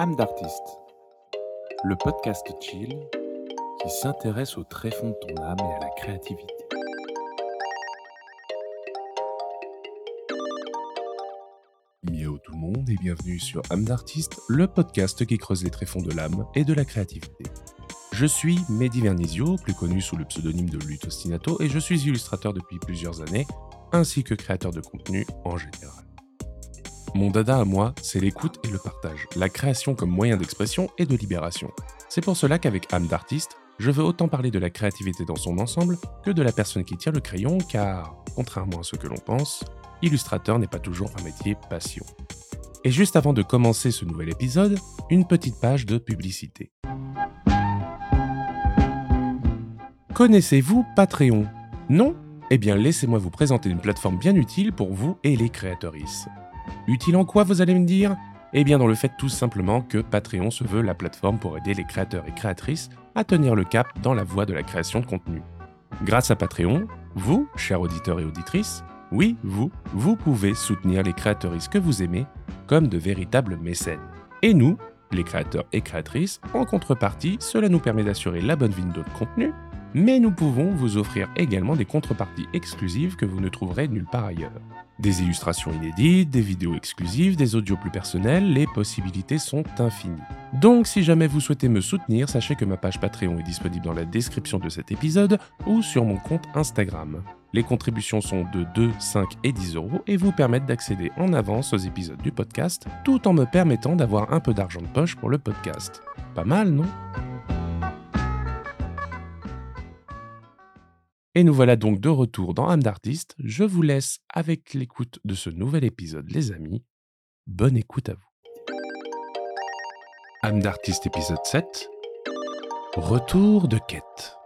âme d'artiste, le podcast chill qui s'intéresse au tréfonds de ton âme et à la créativité. Miaou tout le monde et bienvenue sur âme d'artiste, le podcast qui creuse les tréfonds de l'âme et de la créativité. Je suis Mehdi Vernizio, plus connu sous le pseudonyme de Lutte Ostinato, et je suis illustrateur depuis plusieurs années, ainsi que créateur de contenu en général. Mon dada à moi, c'est l'écoute et le partage, la création comme moyen d'expression et de libération. C'est pour cela qu'avec âme d'artiste, je veux autant parler de la créativité dans son ensemble que de la personne qui tire le crayon, car, contrairement à ce que l'on pense, illustrateur n'est pas toujours un métier passion. Et juste avant de commencer ce nouvel épisode, une petite page de publicité. Connaissez-vous Patreon? Non? Eh bien laissez-moi vous présenter une plateforme bien utile pour vous et les créatrices. Utile en quoi, vous allez me dire? Eh bien dans le fait tout simplement que Patreon se veut la plateforme pour aider les créateurs et créatrices à tenir le cap dans la voie de la création de contenu. Grâce à Patreon, vous, chers auditeurs et auditrices, oui, vous, vous pouvez soutenir les créatrices que vous aimez comme de véritables mécènes. Et nous, les créateurs et créatrices, en contrepartie, cela nous permet d'assurer la bonne vie de notre contenu mais nous pouvons vous offrir également des contreparties exclusives que vous ne trouverez nulle part ailleurs. Des illustrations inédites, des vidéos exclusives, des audios plus personnels, les possibilités sont infinies. Donc si jamais vous souhaitez me soutenir, sachez que ma page Patreon est disponible dans la description de cet épisode ou sur mon compte Instagram. Les contributions sont de 2, 5 et 10 euros et vous permettent d'accéder en avance aux épisodes du podcast tout en me permettant d'avoir un peu d'argent de poche pour le podcast. Pas mal, non? Et nous voilà donc de retour dans âme d'artiste. Je vous laisse avec l'écoute de ce nouvel épisode, les amis. Bonne écoute à vous. âme d'artiste épisode 7. Retour de quête.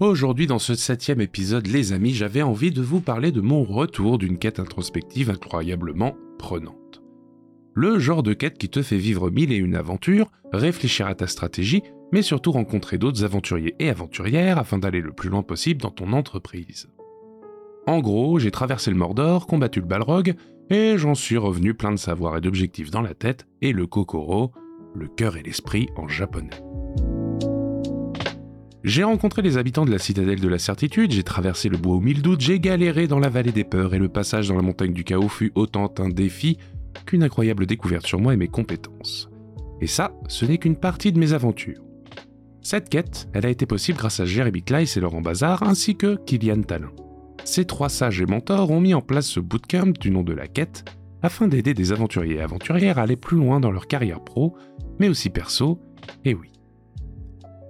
Aujourd'hui, dans ce septième épisode, les amis, j'avais envie de vous parler de mon retour d'une quête introspective incroyablement prenante. Le genre de quête qui te fait vivre mille et une aventures, réfléchir à ta stratégie mais surtout rencontrer d'autres aventuriers et aventurières afin d'aller le plus loin possible dans ton entreprise. En gros, j'ai traversé le Mordor, combattu le Balrog, et j'en suis revenu plein de savoir et d'objectifs dans la tête, et le Kokoro, le cœur et l'esprit en japonais. J'ai rencontré les habitants de la citadelle de la certitude, j'ai traversé le bois aux mille doutes, j'ai galéré dans la vallée des peurs, et le passage dans la montagne du chaos fut autant un défi qu'une incroyable découverte sur moi et mes compétences. Et ça, ce n'est qu'une partie de mes aventures. Cette quête, elle a été possible grâce à Jeremy Kleiss et Laurent Bazar, ainsi que Kylian Talin. Ces trois sages et mentors ont mis en place ce bootcamp du nom de la quête, afin d'aider des aventuriers et aventurières à aller plus loin dans leur carrière pro, mais aussi perso, et oui.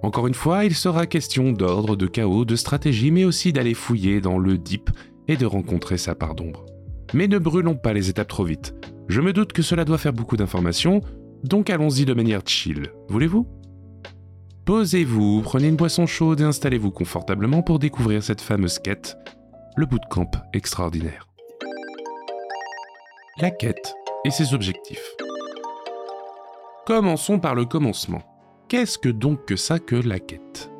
Encore une fois, il sera question d'ordre, de chaos, de stratégie, mais aussi d'aller fouiller dans le deep et de rencontrer sa part d'ombre. Mais ne brûlons pas les étapes trop vite. Je me doute que cela doit faire beaucoup d'informations, donc allons-y de manière chill. Voulez-vous? Posez-vous, prenez une boisson chaude et installez-vous confortablement pour découvrir cette fameuse quête, le bootcamp extraordinaire. La quête et ses objectifs. Commençons par le commencement. Qu'est-ce que donc que ça que la quête?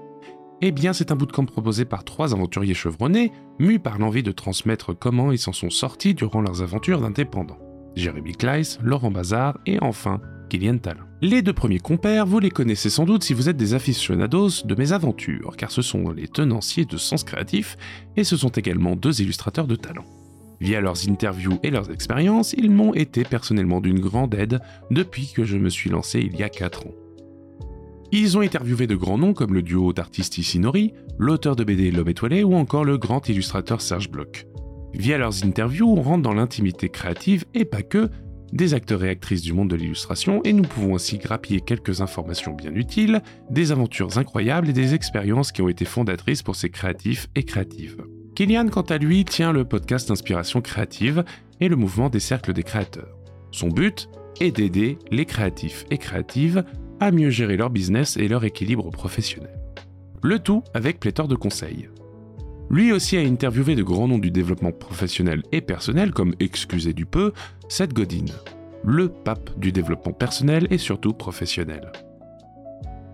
Eh bien, c'est un bootcamp proposé par trois aventuriers chevronnés, mus par l'envie de transmettre comment ils s'en sont sortis durant leurs aventures d'indépendants. Jérémy Kleiss, Laurent Bazar et enfin Kylian Talin. Les deux premiers compères, vous les connaissez sans doute si vous êtes des aficionados de mes aventures, car ce sont les tenanciers de sens créatif et ce sont également deux illustrateurs de talent. Via leurs interviews et leurs expériences, ils m'ont été personnellement d'une grande aide depuis que je me suis lancé il y a 4 ans. Ils ont interviewé de grands noms comme le duo d'artistes Isinori, l'auteur de BD L'homme étoilé ou encore le grand illustrateur Serge Bloch. Via leurs interviews, on rentre dans l'intimité créative et pas que, des acteurs et actrices du monde de l'illustration et nous pouvons ainsi grappiller quelques informations bien utiles, des aventures incroyables et des expériences qui ont été fondatrices pour ces créatifs et créatives. Kylian, quant à lui, tient le podcast Inspiration créative et le mouvement des cercles des créateurs. Son but? Est d'aider les créatifs et créatives à mieux gérer leur business et leur équilibre professionnel. Le tout avec pléthore de conseils. Lui aussi a interviewé de grands noms du développement professionnel et personnel comme, excusez du peu, Seth Godin, le pape du développement personnel et surtout professionnel.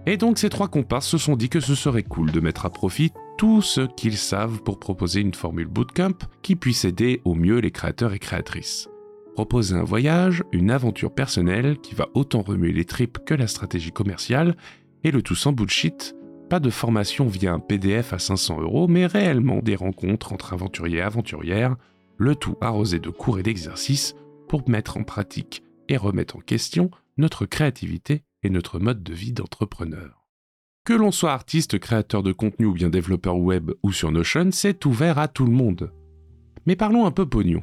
Et donc ces trois comparses se sont dit que ce serait cool de mettre à profit tout ce qu'ils savent pour proposer une formule bootcamp qui puisse aider au mieux les créateurs et créatrices. proposer un voyage, une aventure personnelle qui va autant remuer les tripes que la stratégie commerciale, et le tout sans bullshit, pas de formation via un PDF à 500 euros, mais réellement des rencontres entre aventuriers et aventurières, le tout arrosé de cours et d'exercices pour mettre en pratique et remettre en question notre créativité et notre mode de vie d'entrepreneur. Que l'on soit artiste, créateur de contenu ou bien développeur web ou sur Notion, c'est ouvert à tout le monde. Mais parlons un peu pognon.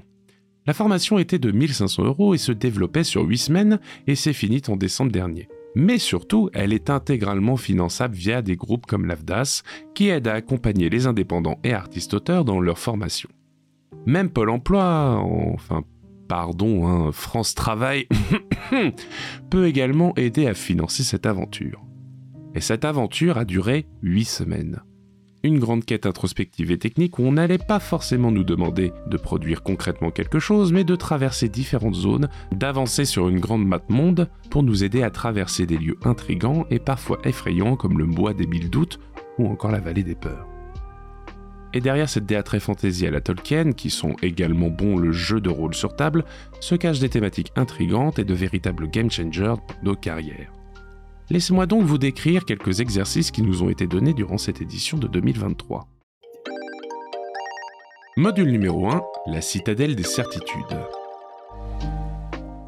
La formation était de 1500 euros et se développait sur 8 semaines et s'est finie en décembre dernier. Mais surtout, elle est intégralement finançable via des groupes comme l'AFDAS qui aident à accompagner les indépendants et artistes-auteurs dans leur formation. Même Pôle Emploi, enfin pardon, hein, France Travail, peut également aider à financer cette aventure. Et cette aventure a duré 8 semaines. Une grande quête introspective et technique où on n'allait pas forcément nous demander de produire concrètement quelque chose, mais de traverser différentes zones, d'avancer sur une grande map monde pour nous aider à traverser des lieux intrigants et parfois effrayants comme le bois des mille doutes ou encore la vallée des peurs. Et derrière cette DA très fantasy à la Tolkien, qui sont également bons le jeu de rôle sur table, se cachent des thématiques intrigantes et de véritables game changers pour nos carrières. Laissez-moi donc vous décrire quelques exercices qui nous ont été donnés durant cette édition de 2023. Module numéro 1, la citadelle des certitudes.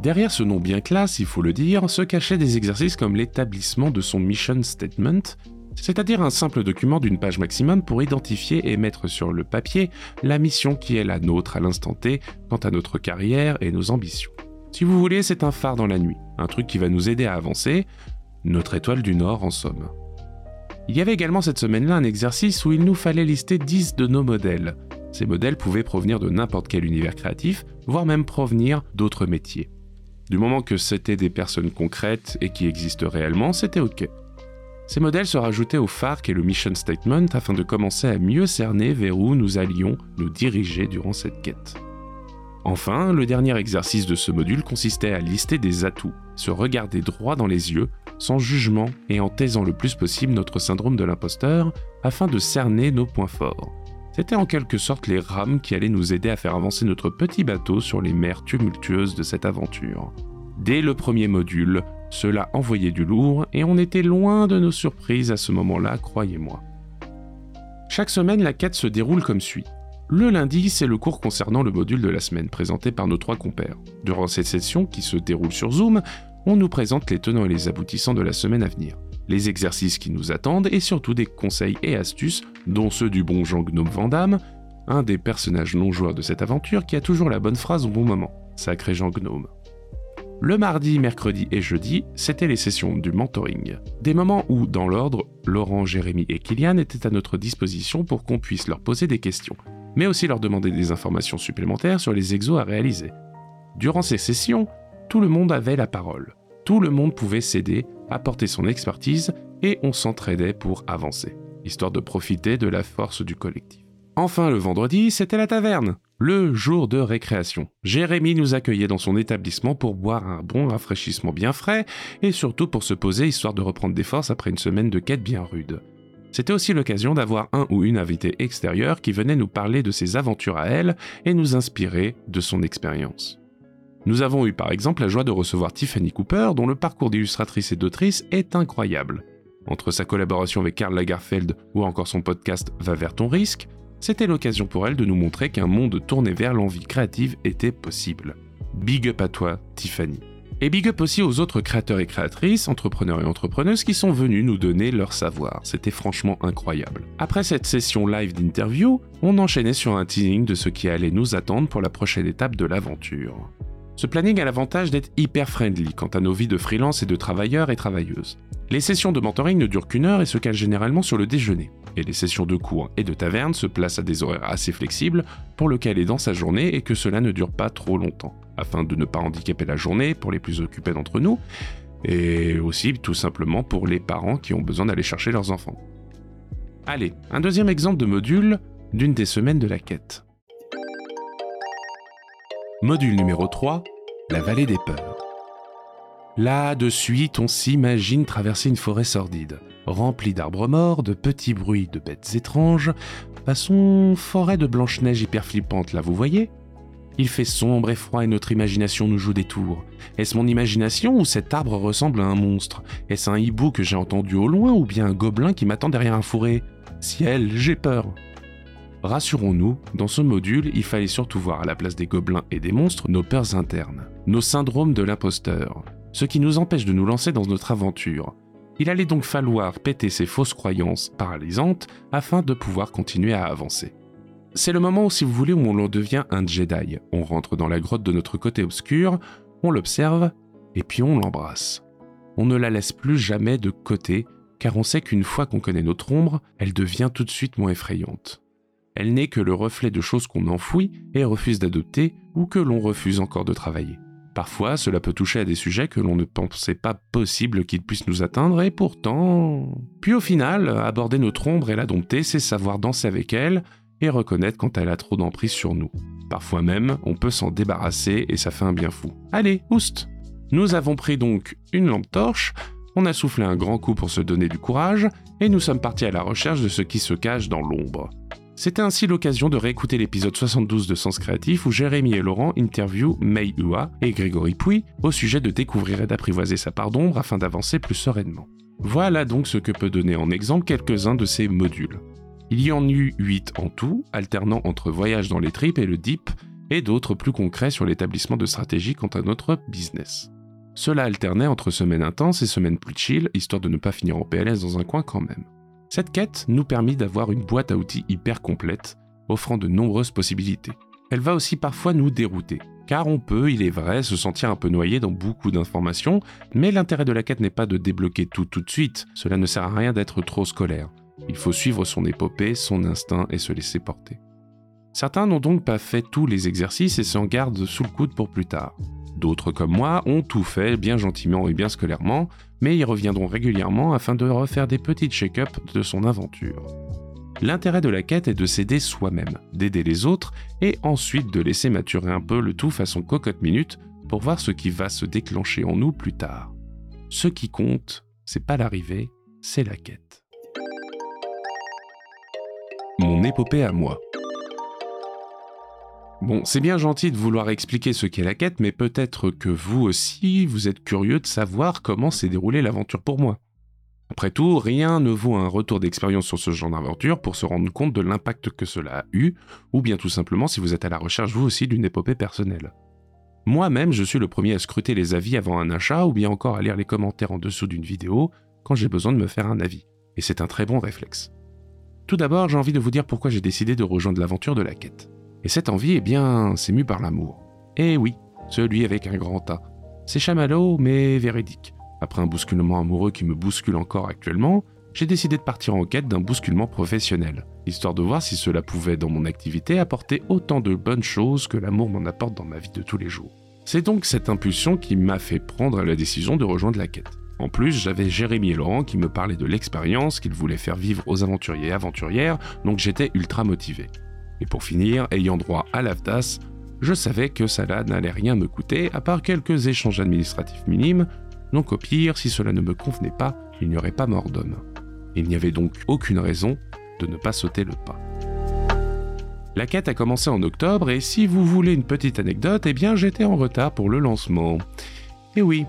Derrière ce nom bien classe, il faut le dire, se cachaient des exercices comme l'établissement de son mission statement, c'est-à-dire un simple document d'une page maximum pour identifier et mettre sur le papier la mission qui est la nôtre à l'instant T quant à notre carrière et nos ambitions. Si vous voulez, c'est un phare dans la nuit, un truc qui va nous aider à avancer, notre étoile du Nord en somme. Il y avait également cette semaine-là un exercice où il nous fallait lister 10 de nos modèles. Ces modèles pouvaient provenir de n'importe quel univers créatif, voire même provenir d'autres métiers. Du moment que c'était des personnes concrètes et qui existent réellement, c'était OK. Ces modèles se rajoutaient au phare qu'est le mission statement afin de commencer à mieux cerner vers où nous allions nous diriger durant cette quête. Enfin, le dernier exercice de ce module consistait à lister des atouts, se regarder droit dans les yeux, sans jugement et en taisant le plus possible notre syndrome de l'imposteur afin de cerner nos points forts. C'était en quelque sorte les rames qui allaient nous aider à faire avancer notre petit bateau sur les mers tumultueuses de cette aventure. Dès le premier module, cela envoyait du lourd et on était loin de nos surprises à ce moment-là, croyez-moi. Chaque semaine, la quête se déroule comme suit. Le lundi, c'est le cours concernant le module de la semaine présenté par nos trois compères. Durant cette session, qui se déroule sur Zoom, on nous présente les tenants et les aboutissants de la semaine à venir, les exercices qui nous attendent et surtout des conseils et astuces, dont ceux du bon Jean Gnome Vandame, un des personnages non joueurs de cette aventure qui a toujours la bonne phrase au bon moment. Sacré Jean Gnome. Le mardi, mercredi et jeudi, c'était les sessions du mentoring. Des moments où, dans l'ordre, Laurent, Jérémy et Kylian étaient à notre disposition pour qu'on puisse leur poser des questions, mais aussi leur demander des informations supplémentaires sur les exos à réaliser. Durant ces sessions, tout le monde avait la parole. Tout le monde pouvait s'aider, apporter son expertise et on s'entraidait pour avancer, histoire de profiter de la force du collectif. Enfin, le vendredi, c'était la taverne le jour de récréation. Jérémy nous accueillait dans son établissement pour boire un bon rafraîchissement bien frais et surtout pour se poser histoire de reprendre des forces après une semaine de quête bien rude. C'était aussi l'occasion d'avoir un ou une invitée extérieure qui venait nous parler de ses aventures à elle et nous inspirer de son expérience. Nous avons eu par exemple la joie de recevoir Tiffany Cooper, dont le parcours d'illustratrice et d'autrice est incroyable. Entre sa collaboration avec Karl Lagerfeld ou encore son podcast Va vers ton risque, c'était l'occasion pour elle de nous montrer qu'un monde tourné vers l'envie créative était possible. Big up à toi, Tiffany. Et big up aussi aux autres créateurs et créatrices, entrepreneurs et entrepreneuses qui sont venus nous donner leur savoir. C'était franchement incroyable. Après cette session live d'interview, on enchaînait sur un teasing de ce qui allait nous attendre pour la prochaine étape de l'aventure. Ce planning a l'avantage d'être hyper friendly quant à nos vies de freelance et de travailleurs et travailleuses. Les sessions de mentoring ne durent qu'une heure et se calent généralement sur le déjeuner et les sessions de cours et de taverne se placent à des horaires assez flexibles pour le caler dans sa journée et que cela ne dure pas trop longtemps, afin de ne pas handicaper la journée pour les plus occupés d'entre nous, et aussi tout simplement pour les parents qui ont besoin d'aller chercher leurs enfants. Allez, un deuxième exemple de module d'une des semaines de la quête. Module numéro 3, la vallée des peurs. Là, de suite, on s'imagine traverser une forêt sordide, remplie d'arbres morts, de petits bruits de bêtes étranges, façon forêt de Blanche-Neige hyper flippante, là, vous voyez? Il fait sombre et froid et notre imagination nous joue des tours. Est-ce mon imagination ou cet arbre ressemble à un monstre? Est-ce un hibou que j'ai entendu au loin ou bien un gobelin qui m'attend derrière un fourré? Ciel, j'ai peur. Rassurons-nous, dans ce module, il fallait surtout voir à la place des gobelins et des monstres nos peurs internes, nos syndromes de l'imposteur, ce qui nous empêche de nous lancer dans notre aventure. Il allait donc falloir péter ces fausses croyances paralysantes afin de pouvoir continuer à avancer. C'est le moment, si vous voulez, où on devient un Jedi. On rentre dans la grotte de notre côté obscur, on l'observe, et puis on l'embrasse. On ne la laisse plus jamais de côté, car on sait qu'une fois qu'on connaît notre ombre, elle devient tout de suite moins effrayante elle n'est que le reflet de choses qu'on enfouit et refuse d'adopter ou que l'on refuse encore de travailler. Parfois, cela peut toucher à des sujets que l'on ne pensait pas possible qu'ils puissent nous atteindre et pourtant... Puis au final, aborder notre ombre et la dompter, c'est savoir danser avec elle et reconnaître quand elle a trop d'emprise sur nous. Parfois même, on peut s'en débarrasser et ça fait un bien fou. Allez, oust Nous avons pris donc une lampe torche, on a soufflé un grand coup pour se donner du courage, et nous sommes partis à la recherche de ce qui se cache dans l'ombre. C'était ainsi l'occasion de réécouter l'épisode 72 de Sens Créatif où Jérémy et Laurent interviewent Mei Hua et Grégory Pouy au sujet de découvrir et d'apprivoiser sa part d'ombre afin d'avancer plus sereinement. Voilà donc ce que peut donner en exemple quelques-uns de ces modules. Il y en eut 8 en tout, alternant entre voyage dans les tripes et le deep, et d'autres plus concrets sur l'établissement de stratégie quant à notre business. Cela alternait entre semaines intenses et semaines plus chill, histoire de ne pas finir en PLS dans un coin quand même. Cette quête nous permet d'avoir une boîte à outils hyper complète, offrant de nombreuses possibilités. Elle va aussi parfois nous dérouter, car on peut, il est vrai, se sentir un peu noyé dans beaucoup d'informations, mais l'intérêt de la quête n'est pas de débloquer tout tout de suite, cela ne sert à rien d'être trop scolaire. Il faut suivre son épopée, son instinct et se laisser porter. Certains n'ont donc pas fait tous les exercices et s'en gardent sous le coude pour plus tard. D'autres comme moi ont tout fait bien gentiment et bien scolairement, mais y reviendront régulièrement afin de refaire des petites check-up de son aventure. L'intérêt de la quête est de s'aider soi-même, d'aider les autres et ensuite de laisser maturer un peu le tout façon cocotte minute pour voir ce qui va se déclencher en nous plus tard. Ce qui compte, c'est pas l'arrivée, c'est la quête. Mon épopée à moi. Bon, c'est bien gentil de vouloir expliquer ce qu'est la quête, mais peut-être que vous aussi, vous êtes curieux de savoir comment s'est déroulée l'aventure pour moi. Après tout, rien ne vaut un retour d'expérience sur ce genre d'aventure pour se rendre compte de l'impact que cela a eu, ou bien tout simplement si vous êtes à la recherche vous aussi d'une épopée personnelle. Moi-même, je suis le premier à scruter les avis avant un achat, ou bien encore à lire les commentaires en dessous d'une vidéo quand j'ai besoin de me faire un avis, et c'est un très bon réflexe. Tout d'abord, j'ai envie de vous dire pourquoi j'ai décidé de rejoindre l'aventure de la quête. Et cette envie, eh bien, c'est mue par l'amour. Eh oui, celui avec un grand A. C'est chamallow, mais véridique. Après un bousculement amoureux qui me bouscule encore actuellement, j'ai décidé de partir en quête d'un bousculement professionnel, histoire de voir si cela pouvait, dans mon activité, apporter autant de bonnes choses que l'amour m'en apporte dans ma vie de tous les jours. C'est donc cette impulsion qui m'a fait prendre la décision de rejoindre la quête. En plus, j'avais Jérémy et Laurent qui me parlaient de l'expérience qu'ils voulaient faire vivre aux aventuriers et aventurières, donc j'étais ultra motivé. Et pour finir, ayant droit à l'AFDAS, je savais que cela n'allait rien me coûter à part quelques échanges administratifs minimes, donc au pire, si cela ne me convenait pas, il n'y aurait pas mort d'homme. Il n'y avait donc aucune raison de ne pas sauter le pas. La quête a commencé en octobre et si vous voulez une petite anecdote, eh bien j'étais en retard pour le lancement. Et oui,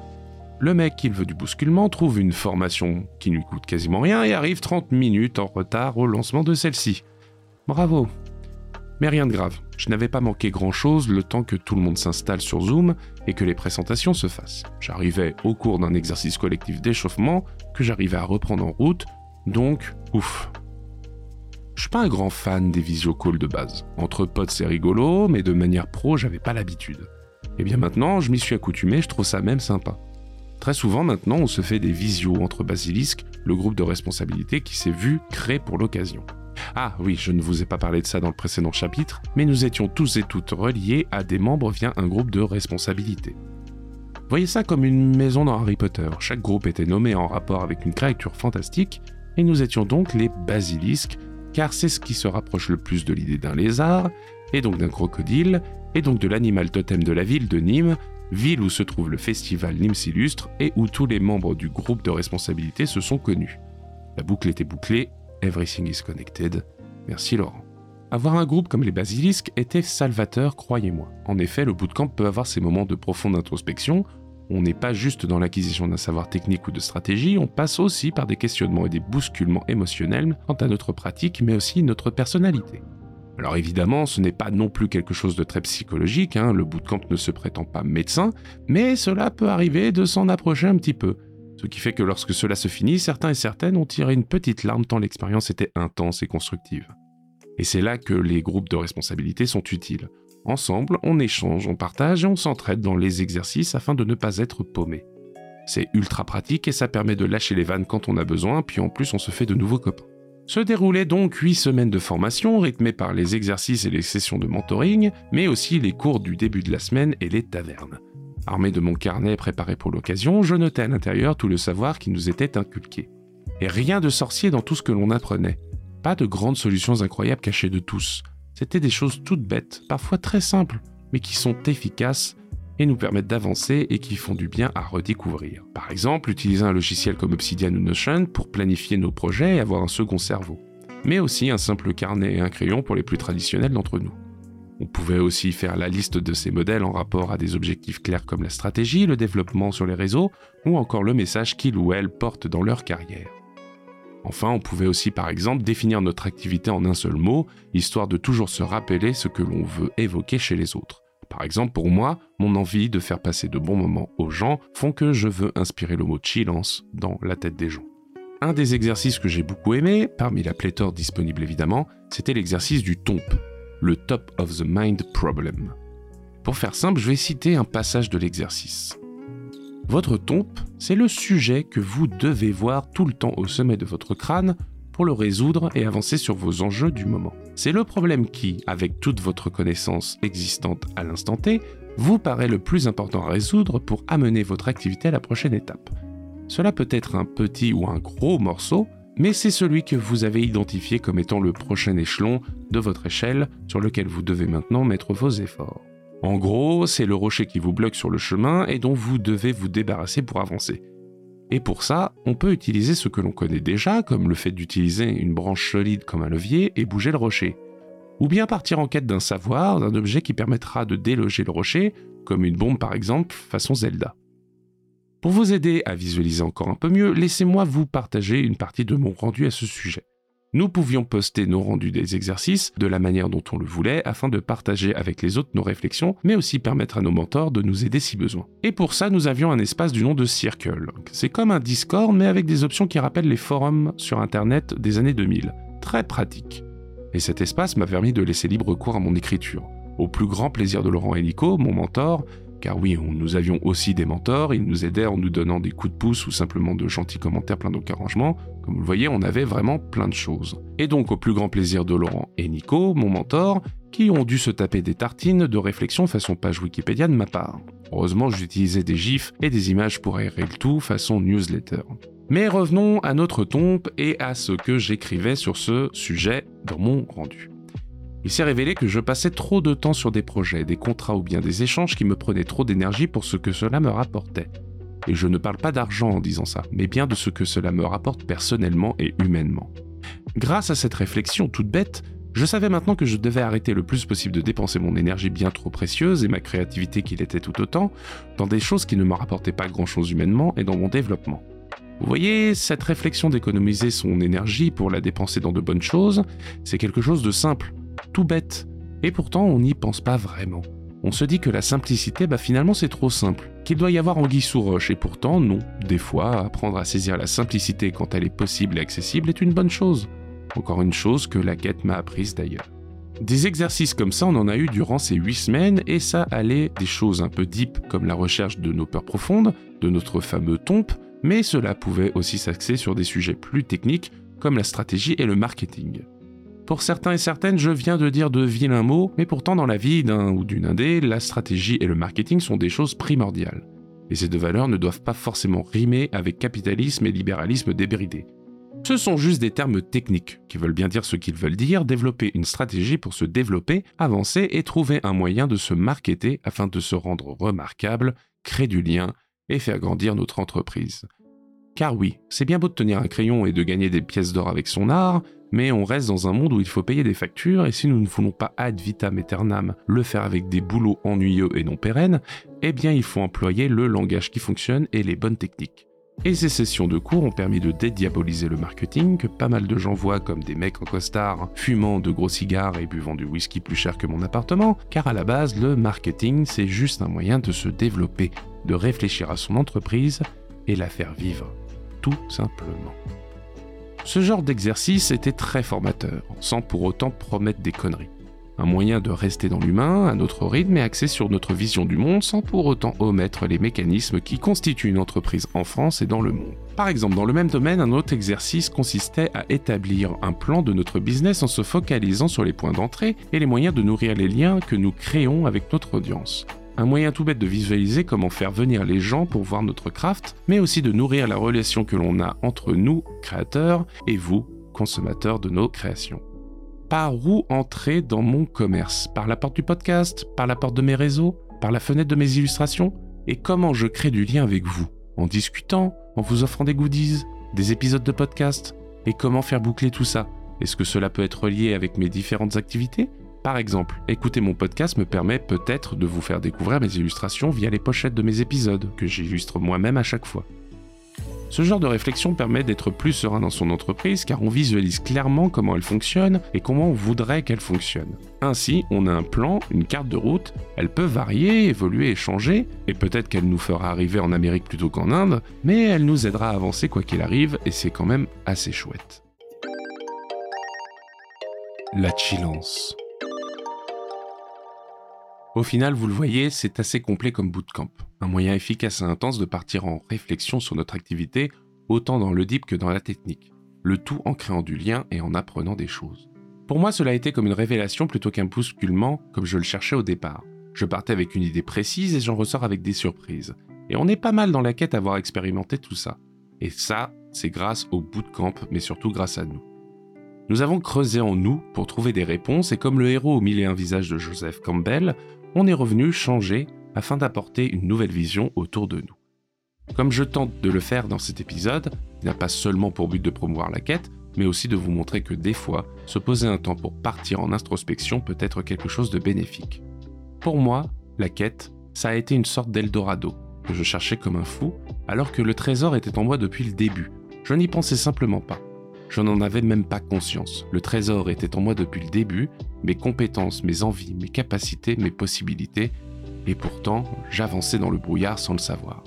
le mec qui veut du bousculement trouve une formation qui ne lui coûte quasiment rien et arrive 30 minutes en retard au lancement de celle-ci. Bravo, mais rien de grave, je n'avais pas manqué grand-chose le temps que tout le monde s'installe sur Zoom et que les présentations se fassent. J'arrivais au cours d'un exercice collectif d'échauffement que j'arrivais à reprendre en route, donc ouf. Je suis pas un grand fan des visiocalls de base. Entre potes c'est rigolo, mais de manière pro j'avais pas l'habitude. Et eh bien maintenant je m'y suis accoutumé, je trouve ça même sympa. Très souvent maintenant on se fait des visios entre Basilisque, le groupe de responsabilité qui s'est vu créé pour l'occasion. Ah oui, je ne vous ai pas parlé de ça dans le précédent chapitre, mais nous étions tous et toutes reliés à des membres via un groupe de responsabilité. Voyez ça comme une maison dans Harry Potter. Chaque groupe était nommé en rapport avec une créature fantastique, et nous étions donc les basilisques, car c'est ce qui se rapproche le plus de l'idée d'un lézard, et donc d'un crocodile, et donc de l'animal totem de la ville de Nîmes, ville où se trouve le festival Nîmes Illustre et où tous les membres du groupe de responsabilité se sont connus. La boucle était bouclée Everything is connected. Merci Laurent. Avoir un groupe comme les Basilisques était salvateur, croyez-moi. En effet, le bootcamp peut avoir ses moments de profonde introspection. On n'est pas juste dans l'acquisition d'un savoir technique ou de stratégie, on passe aussi par des questionnements et des bousculements émotionnels quant à notre pratique, mais aussi notre personnalité. Alors évidemment, ce n'est pas non plus quelque chose de très psychologique, hein. le bootcamp ne se prétend pas médecin, mais cela peut arriver de s'en approcher un petit peu. Ce qui fait que lorsque cela se finit, certains et certaines ont tiré une petite larme tant l'expérience était intense et constructive. Et c'est là que les groupes de responsabilité sont utiles. Ensemble, on échange, on partage et on s'entraide dans les exercices afin de ne pas être paumé. C'est ultra pratique et ça permet de lâcher les vannes quand on a besoin, puis en plus on se fait de nouveaux copains. Se déroulaient donc 8 semaines de formation rythmées par les exercices et les sessions de mentoring, mais aussi les cours du début de la semaine et les tavernes. Armé de mon carnet préparé pour l'occasion, je notais à l'intérieur tout le savoir qui nous était inculqué. Et rien de sorcier dans tout ce que l'on apprenait. Pas de grandes solutions incroyables cachées de tous. C'était des choses toutes bêtes, parfois très simples, mais qui sont efficaces et nous permettent d'avancer et qui font du bien à redécouvrir. Par exemple, utiliser un logiciel comme Obsidian ou Notion pour planifier nos projets et avoir un second cerveau. Mais aussi un simple carnet et un crayon pour les plus traditionnels d'entre nous. On pouvait aussi faire la liste de ces modèles en rapport à des objectifs clairs comme la stratégie, le développement sur les réseaux ou encore le message qu'ils ou elles portent dans leur carrière. Enfin, on pouvait aussi par exemple définir notre activité en un seul mot, histoire de toujours se rappeler ce que l'on veut évoquer chez les autres. Par exemple, pour moi, mon envie de faire passer de bons moments aux gens font que je veux inspirer le mot chillance dans la tête des gens. Un des exercices que j'ai beaucoup aimé, parmi la pléthore disponible évidemment, c'était l'exercice du TOMP, le Top of the Mind Problem. Pour faire simple, je vais citer un passage de l'exercice. Votre tompe, c'est le sujet que vous devez voir tout le temps au sommet de votre crâne pour le résoudre et avancer sur vos enjeux du moment. C'est le problème qui, avec toute votre connaissance existante à l'instant T, vous paraît le plus important à résoudre pour amener votre activité à la prochaine étape. Cela peut être un petit ou un gros morceau, mais c'est celui que vous avez identifié comme étant le prochain échelon de votre échelle sur lequel vous devez maintenant mettre vos efforts. En gros, c'est le rocher qui vous bloque sur le chemin et dont vous devez vous débarrasser pour avancer. Et pour ça, on peut utiliser ce que l'on connaît déjà, comme le fait d'utiliser une branche solide comme un levier et bouger le rocher. Ou bien partir en quête d'un savoir, d'un objet qui permettra de déloger le rocher, comme une bombe par exemple, façon Zelda. Pour vous aider à visualiser encore un peu mieux, laissez-moi vous partager une partie de mon rendu à ce sujet. Nous pouvions poster nos rendus des exercices de la manière dont on le voulait afin de partager avec les autres nos réflexions, mais aussi permettre à nos mentors de nous aider si besoin. Et pour ça, nous avions un espace du nom de Circle. C'est comme un Discord, mais avec des options qui rappellent les forums sur Internet des années 2000. Très pratique. Et cet espace m'a permis de laisser libre cours à mon écriture. Au plus grand plaisir de Laurent Nico, mon mentor, car oui, nous avions aussi des mentors, ils nous aidaient en nous donnant des coups de pouce ou simplement de gentils commentaires plein d'encouragement. Comme vous le voyez, on avait vraiment plein de choses. Et donc au plus grand plaisir de Laurent et Nico, mon mentor, qui ont dû se taper des tartines de réflexion façon page Wikipédia de ma part. Heureusement, j'utilisais des gifs et des images pour aérer le tout façon newsletter. Mais revenons à notre tombe et à ce que j'écrivais sur ce sujet dans mon rendu. Il s'est révélé que je passais trop de temps sur des projets, des contrats ou bien des échanges qui me prenaient trop d'énergie pour ce que cela me rapportait. Et je ne parle pas d'argent en disant ça, mais bien de ce que cela me rapporte personnellement et humainement. Grâce à cette réflexion toute bête, je savais maintenant que je devais arrêter le plus possible de dépenser mon énergie bien trop précieuse et ma créativité qu'il était tout autant dans des choses qui ne me rapportaient pas grand-chose humainement et dans mon développement. Vous voyez, cette réflexion d'économiser son énergie pour la dépenser dans de bonnes choses, c'est quelque chose de simple, tout bête. Et pourtant, on n'y pense pas vraiment. On se dit que la simplicité, bah finalement c'est trop simple, qu'il doit y avoir anguille sous roche, et pourtant non. Des fois, apprendre à saisir la simplicité quand elle est possible et accessible est une bonne chose. Encore une chose que la quête m'a apprise d'ailleurs. Des exercices comme ça, on en a eu durant ces 8 semaines, et ça allait des choses un peu deep comme la recherche de nos peurs profondes, de notre fameux tompe, mais cela pouvait aussi s'axer sur des sujets plus techniques comme la stratégie et le marketing. Pour certains et certaines, je viens de dire de vilains mots, mais pourtant dans la vie d'un ou d'une indé, la stratégie et le marketing sont des choses primordiales. Et ces deux valeurs ne doivent pas forcément rimer avec capitalisme et libéralisme débridé. Ce sont juste des termes techniques qui veulent bien dire ce qu'ils veulent dire, développer une stratégie pour se développer, avancer et trouver un moyen de se marketer afin de se rendre remarquable, créer du lien et faire grandir notre entreprise. Car oui, c'est bien beau de tenir un crayon et de gagner des pièces d'or avec son art, mais on reste dans un monde où il faut payer des factures, et si nous ne voulons pas ad vitam aeternam le faire avec des boulots ennuyeux et non pérennes, eh bien il faut employer le langage qui fonctionne et les bonnes techniques. Et ces sessions de cours ont permis de dédiaboliser le marketing, que pas mal de gens voient comme des mecs en costard, fumant de gros cigares et buvant du whisky plus cher que mon appartement, car à la base, le marketing, c'est juste un moyen de se développer, de réfléchir à son entreprise et la faire vivre. Tout simplement. Ce genre d'exercice était très formateur, sans pour autant promettre des conneries un moyen de rester dans l'humain, à notre rythme et axé sur notre vision du monde sans pour autant omettre les mécanismes qui constituent une entreprise en France et dans le monde. Par exemple, dans le même domaine, un autre exercice consistait à établir un plan de notre business en se focalisant sur les points d'entrée et les moyens de nourrir les liens que nous créons avec notre audience. Un moyen tout bête de visualiser comment faire venir les gens pour voir notre craft, mais aussi de nourrir la relation que l'on a entre nous, créateurs, et vous, consommateurs de nos créations. Par où entrer dans mon commerce? Par la porte du podcast? Par la porte de mes réseaux? Par la fenêtre de mes illustrations? Et comment je crée du lien avec vous? En discutant En vous offrant des goodies Des épisodes de podcast? Et comment faire boucler tout ça? Est-ce que cela peut être lié avec mes différentes activités? Par exemple, écouter mon podcast me permet peut-être de vous faire découvrir mes illustrations via les pochettes de mes épisodes, que j'illustre moi-même à chaque fois. Ce genre de réflexion permet d'être plus serein dans son entreprise car on visualise clairement comment elle fonctionne et comment on voudrait qu'elle fonctionne. Ainsi, on a un plan, une carte de route, elle peut varier, évoluer et changer, et peut-être qu'elle nous fera arriver en Amérique plutôt qu'en Inde, mais elle nous aidera à avancer quoi qu'il arrive et c'est quand même assez chouette. La chillance. Au final, vous le voyez, c'est assez complet comme bootcamp. Un moyen efficace et intense de partir en réflexion sur notre activité, autant dans le deep que dans la technique. Le tout en créant du lien et en apprenant des choses. Pour moi, cela a été comme une révélation plutôt qu'un bousculement comme je le cherchais au départ. Je partais avec une idée précise et j'en ressors avec des surprises. Et on est pas mal dans la quête à avoir expérimenté tout ça. Et ça, c'est grâce au bootcamp, mais surtout grâce à nous. Nous avons creusé en nous pour trouver des réponses et comme le héros au mille et un visages de Joseph Campbell, on est revenu changer afin d'apporter une nouvelle vision autour de nous. Comme je tente de le faire dans cet épisode, il n'a pas seulement pour but de promouvoir la quête, mais aussi de vous montrer que des fois, se poser un temps pour partir en introspection peut être quelque chose de bénéfique. Pour moi, la quête, ça a été une sorte d'Eldorado, que je cherchais comme un fou, alors que le trésor était en moi depuis le début. Je n'y pensais simplement pas. Je n'en avais même pas conscience. Le trésor était en moi depuis le début, mes compétences, mes envies, mes capacités, mes possibilités, et pourtant j'avançais dans le brouillard sans le savoir.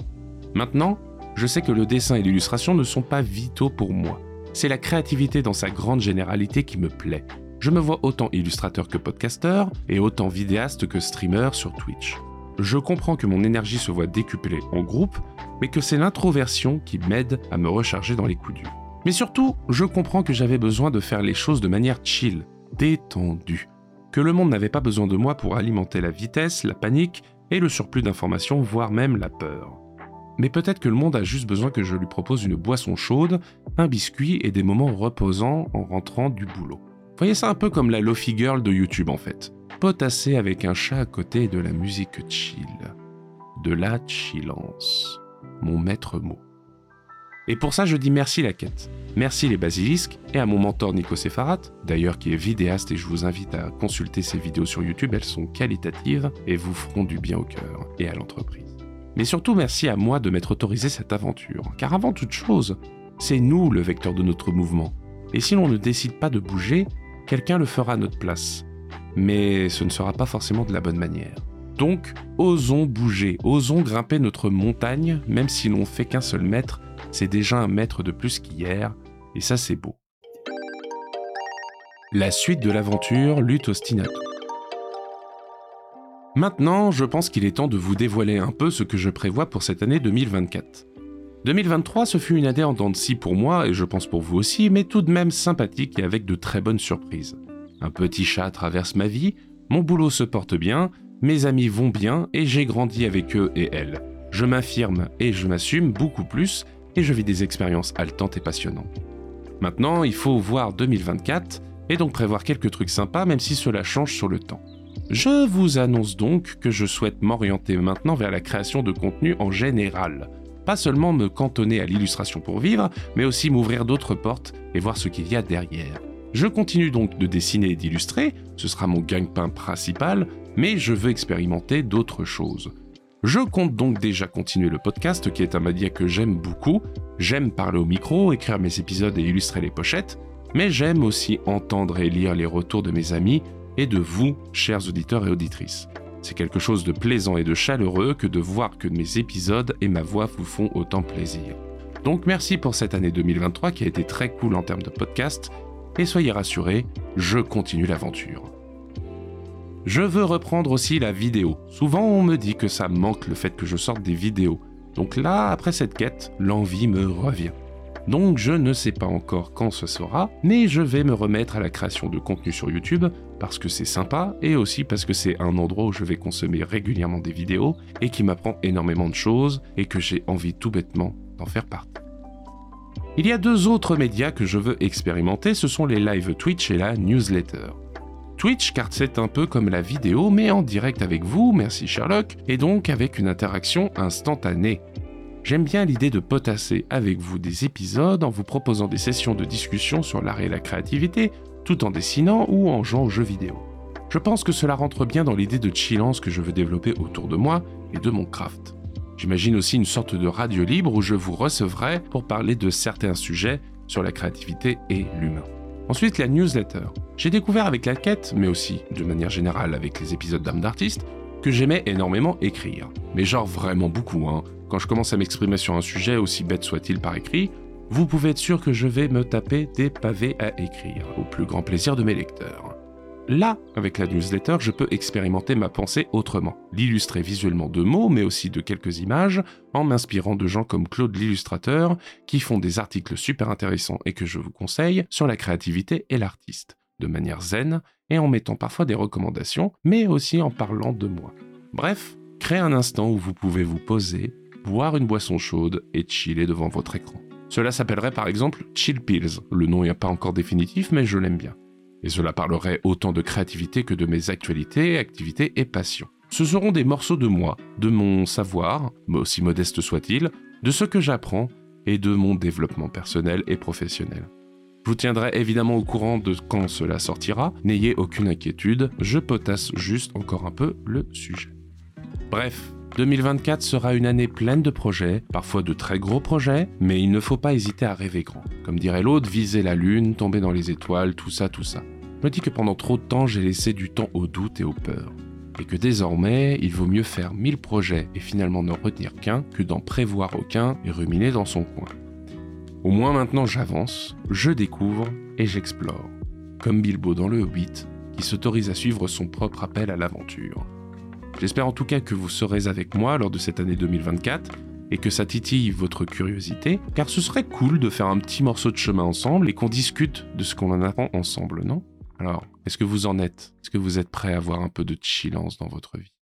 Maintenant, je sais que le dessin et l'illustration ne sont pas vitaux pour moi. C'est la créativité dans sa grande généralité qui me plaît. Je me vois autant illustrateur que podcasteur et autant vidéaste que streamer sur Twitch. Je comprends que mon énergie se voit décuplée en groupe, mais que c'est l'introversion qui m'aide à me recharger dans les coups durs. Mais surtout, je comprends que j'avais besoin de faire les choses de manière chill, détendue. Que le monde n'avait pas besoin de moi pour alimenter la vitesse, la panique et le surplus d'informations, voire même la peur. Mais peut-être que le monde a juste besoin que je lui propose une boisson chaude, un biscuit et des moments reposants en rentrant du boulot. Voyez ça un peu comme la Lofi Girl de YouTube en fait. Potassé avec un chat à côté de la musique chill. De la chillance. Mon maître mot. Et pour ça, je dis merci la quête. Merci les basilisques et à mon mentor Nico Sefarat, d'ailleurs qui est vidéaste et je vous invite à consulter ses vidéos sur YouTube, elles sont qualitatives et vous feront du bien au cœur et à l'entreprise. Mais surtout merci à moi de m'être autorisé cette aventure, car avant toute chose, c'est nous le vecteur de notre mouvement. Et si l'on ne décide pas de bouger, quelqu'un le fera à notre place. Mais ce ne sera pas forcément de la bonne manière. Donc, osons bouger, osons grimper notre montagne, même si l'on fait qu'un seul mètre, c'est déjà un mètre de plus qu'hier, et ça c'est beau. La suite de l'aventure lutte ostinato. Maintenant, je pense qu'il est temps de vous dévoiler un peu ce que je prévois pour cette année 2024. 2023, ce fut une année en dents pour moi, et je pense pour vous aussi, mais tout de même sympathique et avec de très bonnes surprises. Un petit chat traverse ma vie, mon boulot se porte bien, mes amis vont bien, et j'ai grandi avec eux et elles. Je m'affirme et je m'assume beaucoup plus, et je vis des expériences haletantes et passionnantes. Maintenant, il faut voir 2024 et donc prévoir quelques trucs sympas même si cela change sur le temps. Je vous annonce donc que je souhaite m'orienter maintenant vers la création de contenu en général. Pas seulement me cantonner à l'illustration pour vivre, mais aussi m'ouvrir d'autres portes et voir ce qu'il y a derrière. Je continue donc de dessiner et d'illustrer, ce sera mon gagne-pain principal, mais je veux expérimenter d'autres choses. Je compte donc déjà continuer le podcast qui est un média que j'aime beaucoup. J'aime parler au micro, écrire mes épisodes et illustrer les pochettes, mais j'aime aussi entendre et lire les retours de mes amis et de vous, chers auditeurs et auditrices. C'est quelque chose de plaisant et de chaleureux que de voir que mes épisodes et ma voix vous font autant plaisir. Donc merci pour cette année 2023 qui a été très cool en termes de podcast, et soyez rassurés, je continue l'aventure. Je veux reprendre aussi la vidéo. Souvent on me dit que ça manque le fait que je sorte des vidéos. Donc là, après cette quête, l'envie me revient. Donc je ne sais pas encore quand ce sera, mais je vais me remettre à la création de contenu sur YouTube parce que c'est sympa et aussi parce que c'est un endroit où je vais consommer régulièrement des vidéos et qui m'apprend énormément de choses et que j'ai envie tout bêtement d'en faire partie. Il y a deux autres médias que je veux expérimenter, ce sont les live Twitch et la newsletter. Twitch car c'est un peu comme la vidéo mais en direct avec vous, merci Sherlock, et donc avec une interaction instantanée. J'aime bien l'idée de potasser avec vous des épisodes en vous proposant des sessions de discussion sur l'art et la créativité, tout en dessinant ou en jouant aux jeux vidéo. Je pense que cela rentre bien dans l'idée de chillance que je veux développer autour de moi et de mon craft. J'imagine aussi une sorte de radio libre où je vous recevrai pour parler de certains sujets sur la créativité et l'humain. Ensuite, la newsletter. J'ai découvert avec la quête, mais aussi de manière générale avec les épisodes d'âme d'artiste, que j'aimais énormément écrire. Mais genre vraiment beaucoup, hein. Quand je commence à m'exprimer sur un sujet, aussi bête soit-il par écrit, vous pouvez être sûr que je vais me taper des pavés à écrire, au plus grand plaisir de mes lecteurs. Là, avec la newsletter, je peux expérimenter ma pensée autrement, l'illustrer visuellement de mots, mais aussi de quelques images, en m'inspirant de gens comme Claude l'illustrateur, qui font des articles super intéressants et que je vous conseille sur la créativité et l'artiste, de manière zen, et en mettant parfois des recommandations, mais aussi en parlant de moi. Bref, créez un instant où vous pouvez vous poser, boire une boisson chaude et chiller devant votre écran. Cela s'appellerait par exemple Chill Pills. Le nom n'est pas encore définitif, mais je l'aime bien. Et cela parlerait autant de créativité que de mes actualités, activités et passions. Ce seront des morceaux de moi, de mon savoir, aussi modeste soit-il, de ce que j'apprends et de mon développement personnel et professionnel. Je vous tiendrai évidemment au courant de quand cela sortira, n'ayez aucune inquiétude, je potasse juste encore un peu le sujet. Bref, 2024 sera une année pleine de projets, parfois de très gros projets, mais il ne faut pas hésiter à rêver grand. Comme dirait l'autre, viser la lune, tomber dans les étoiles, tout ça, tout ça. Je me dis que pendant trop de temps, j'ai laissé du temps au doute et aux peurs. Et que désormais, il vaut mieux faire mille projets et finalement ne retenir qu'un que d'en prévoir aucun et ruminer dans son coin. Au moins maintenant j'avance, je découvre et j'explore. Comme Bilbo dans le Hobbit, qui s'autorise à suivre son propre appel à l'aventure. J'espère en tout cas que vous serez avec moi lors de cette année 2024 et que ça titille votre curiosité, car ce serait cool de faire un petit morceau de chemin ensemble et qu'on discute de ce qu'on en apprend ensemble, non? Alors, est-ce que vous en êtes? Est-ce que vous êtes prêt à avoir un peu de chillance dans votre vie?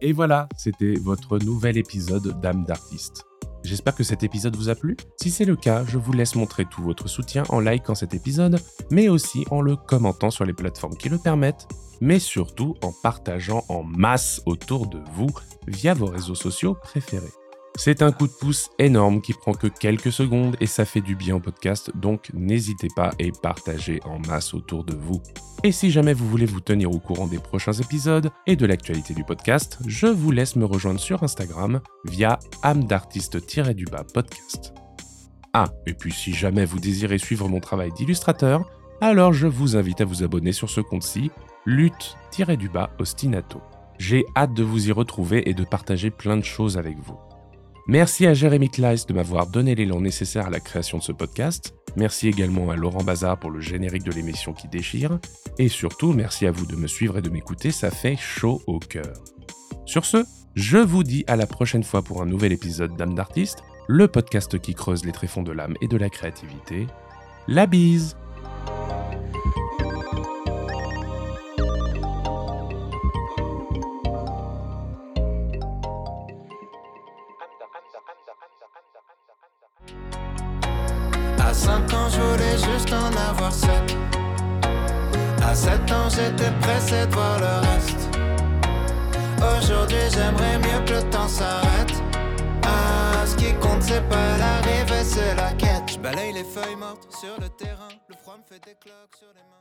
Et voilà, c'était votre nouvel épisode d'âme d'artiste. J'espère que cet épisode vous a plu. Si c'est le cas, je vous laisse montrer tout votre soutien en likant cet épisode, mais aussi en le commentant sur les plateformes qui le permettent, mais surtout en partageant en masse autour de vous via vos réseaux sociaux préférés. C'est un coup de pouce énorme qui prend que quelques secondes et ça fait du bien au podcast, donc n'hésitez pas et partagez en masse autour de vous. Et si jamais vous voulez vous tenir au courant des prochains épisodes et de l'actualité du podcast, je vous laisse me rejoindre sur Instagram via âme d'artiste-du-bas podcast. Ah, et puis si jamais vous désirez suivre mon travail d'illustrateur, alors je vous invite à vous abonner sur ce compte-ci, lutte-du-bas ostinato. J'ai hâte de vous y retrouver et de partager plein de choses avec vous. Merci à Jérémy Kleiss de m'avoir donné l'élan nécessaire à la création de ce podcast. Merci également à Laurent Bazar pour le générique de l'émission qui déchire. Et surtout, merci à vous de me suivre et de m'écouter, ça fait chaud au cœur. Sur ce, je vous dis à la prochaine fois pour un nouvel épisode d'âme d'artiste, le podcast qui creuse les tréfonds de l'âme et de la créativité. La bise À 7 ans, j'étais pressé de voir le reste. Aujourd'hui j'aimerais mieux que le temps s'arrête. Ah, ce qui compte c'est pas l'arrivée, c'est la quête. Je balaye les feuilles mortes sur le terrain, le froid me fait des cloques sur les mains.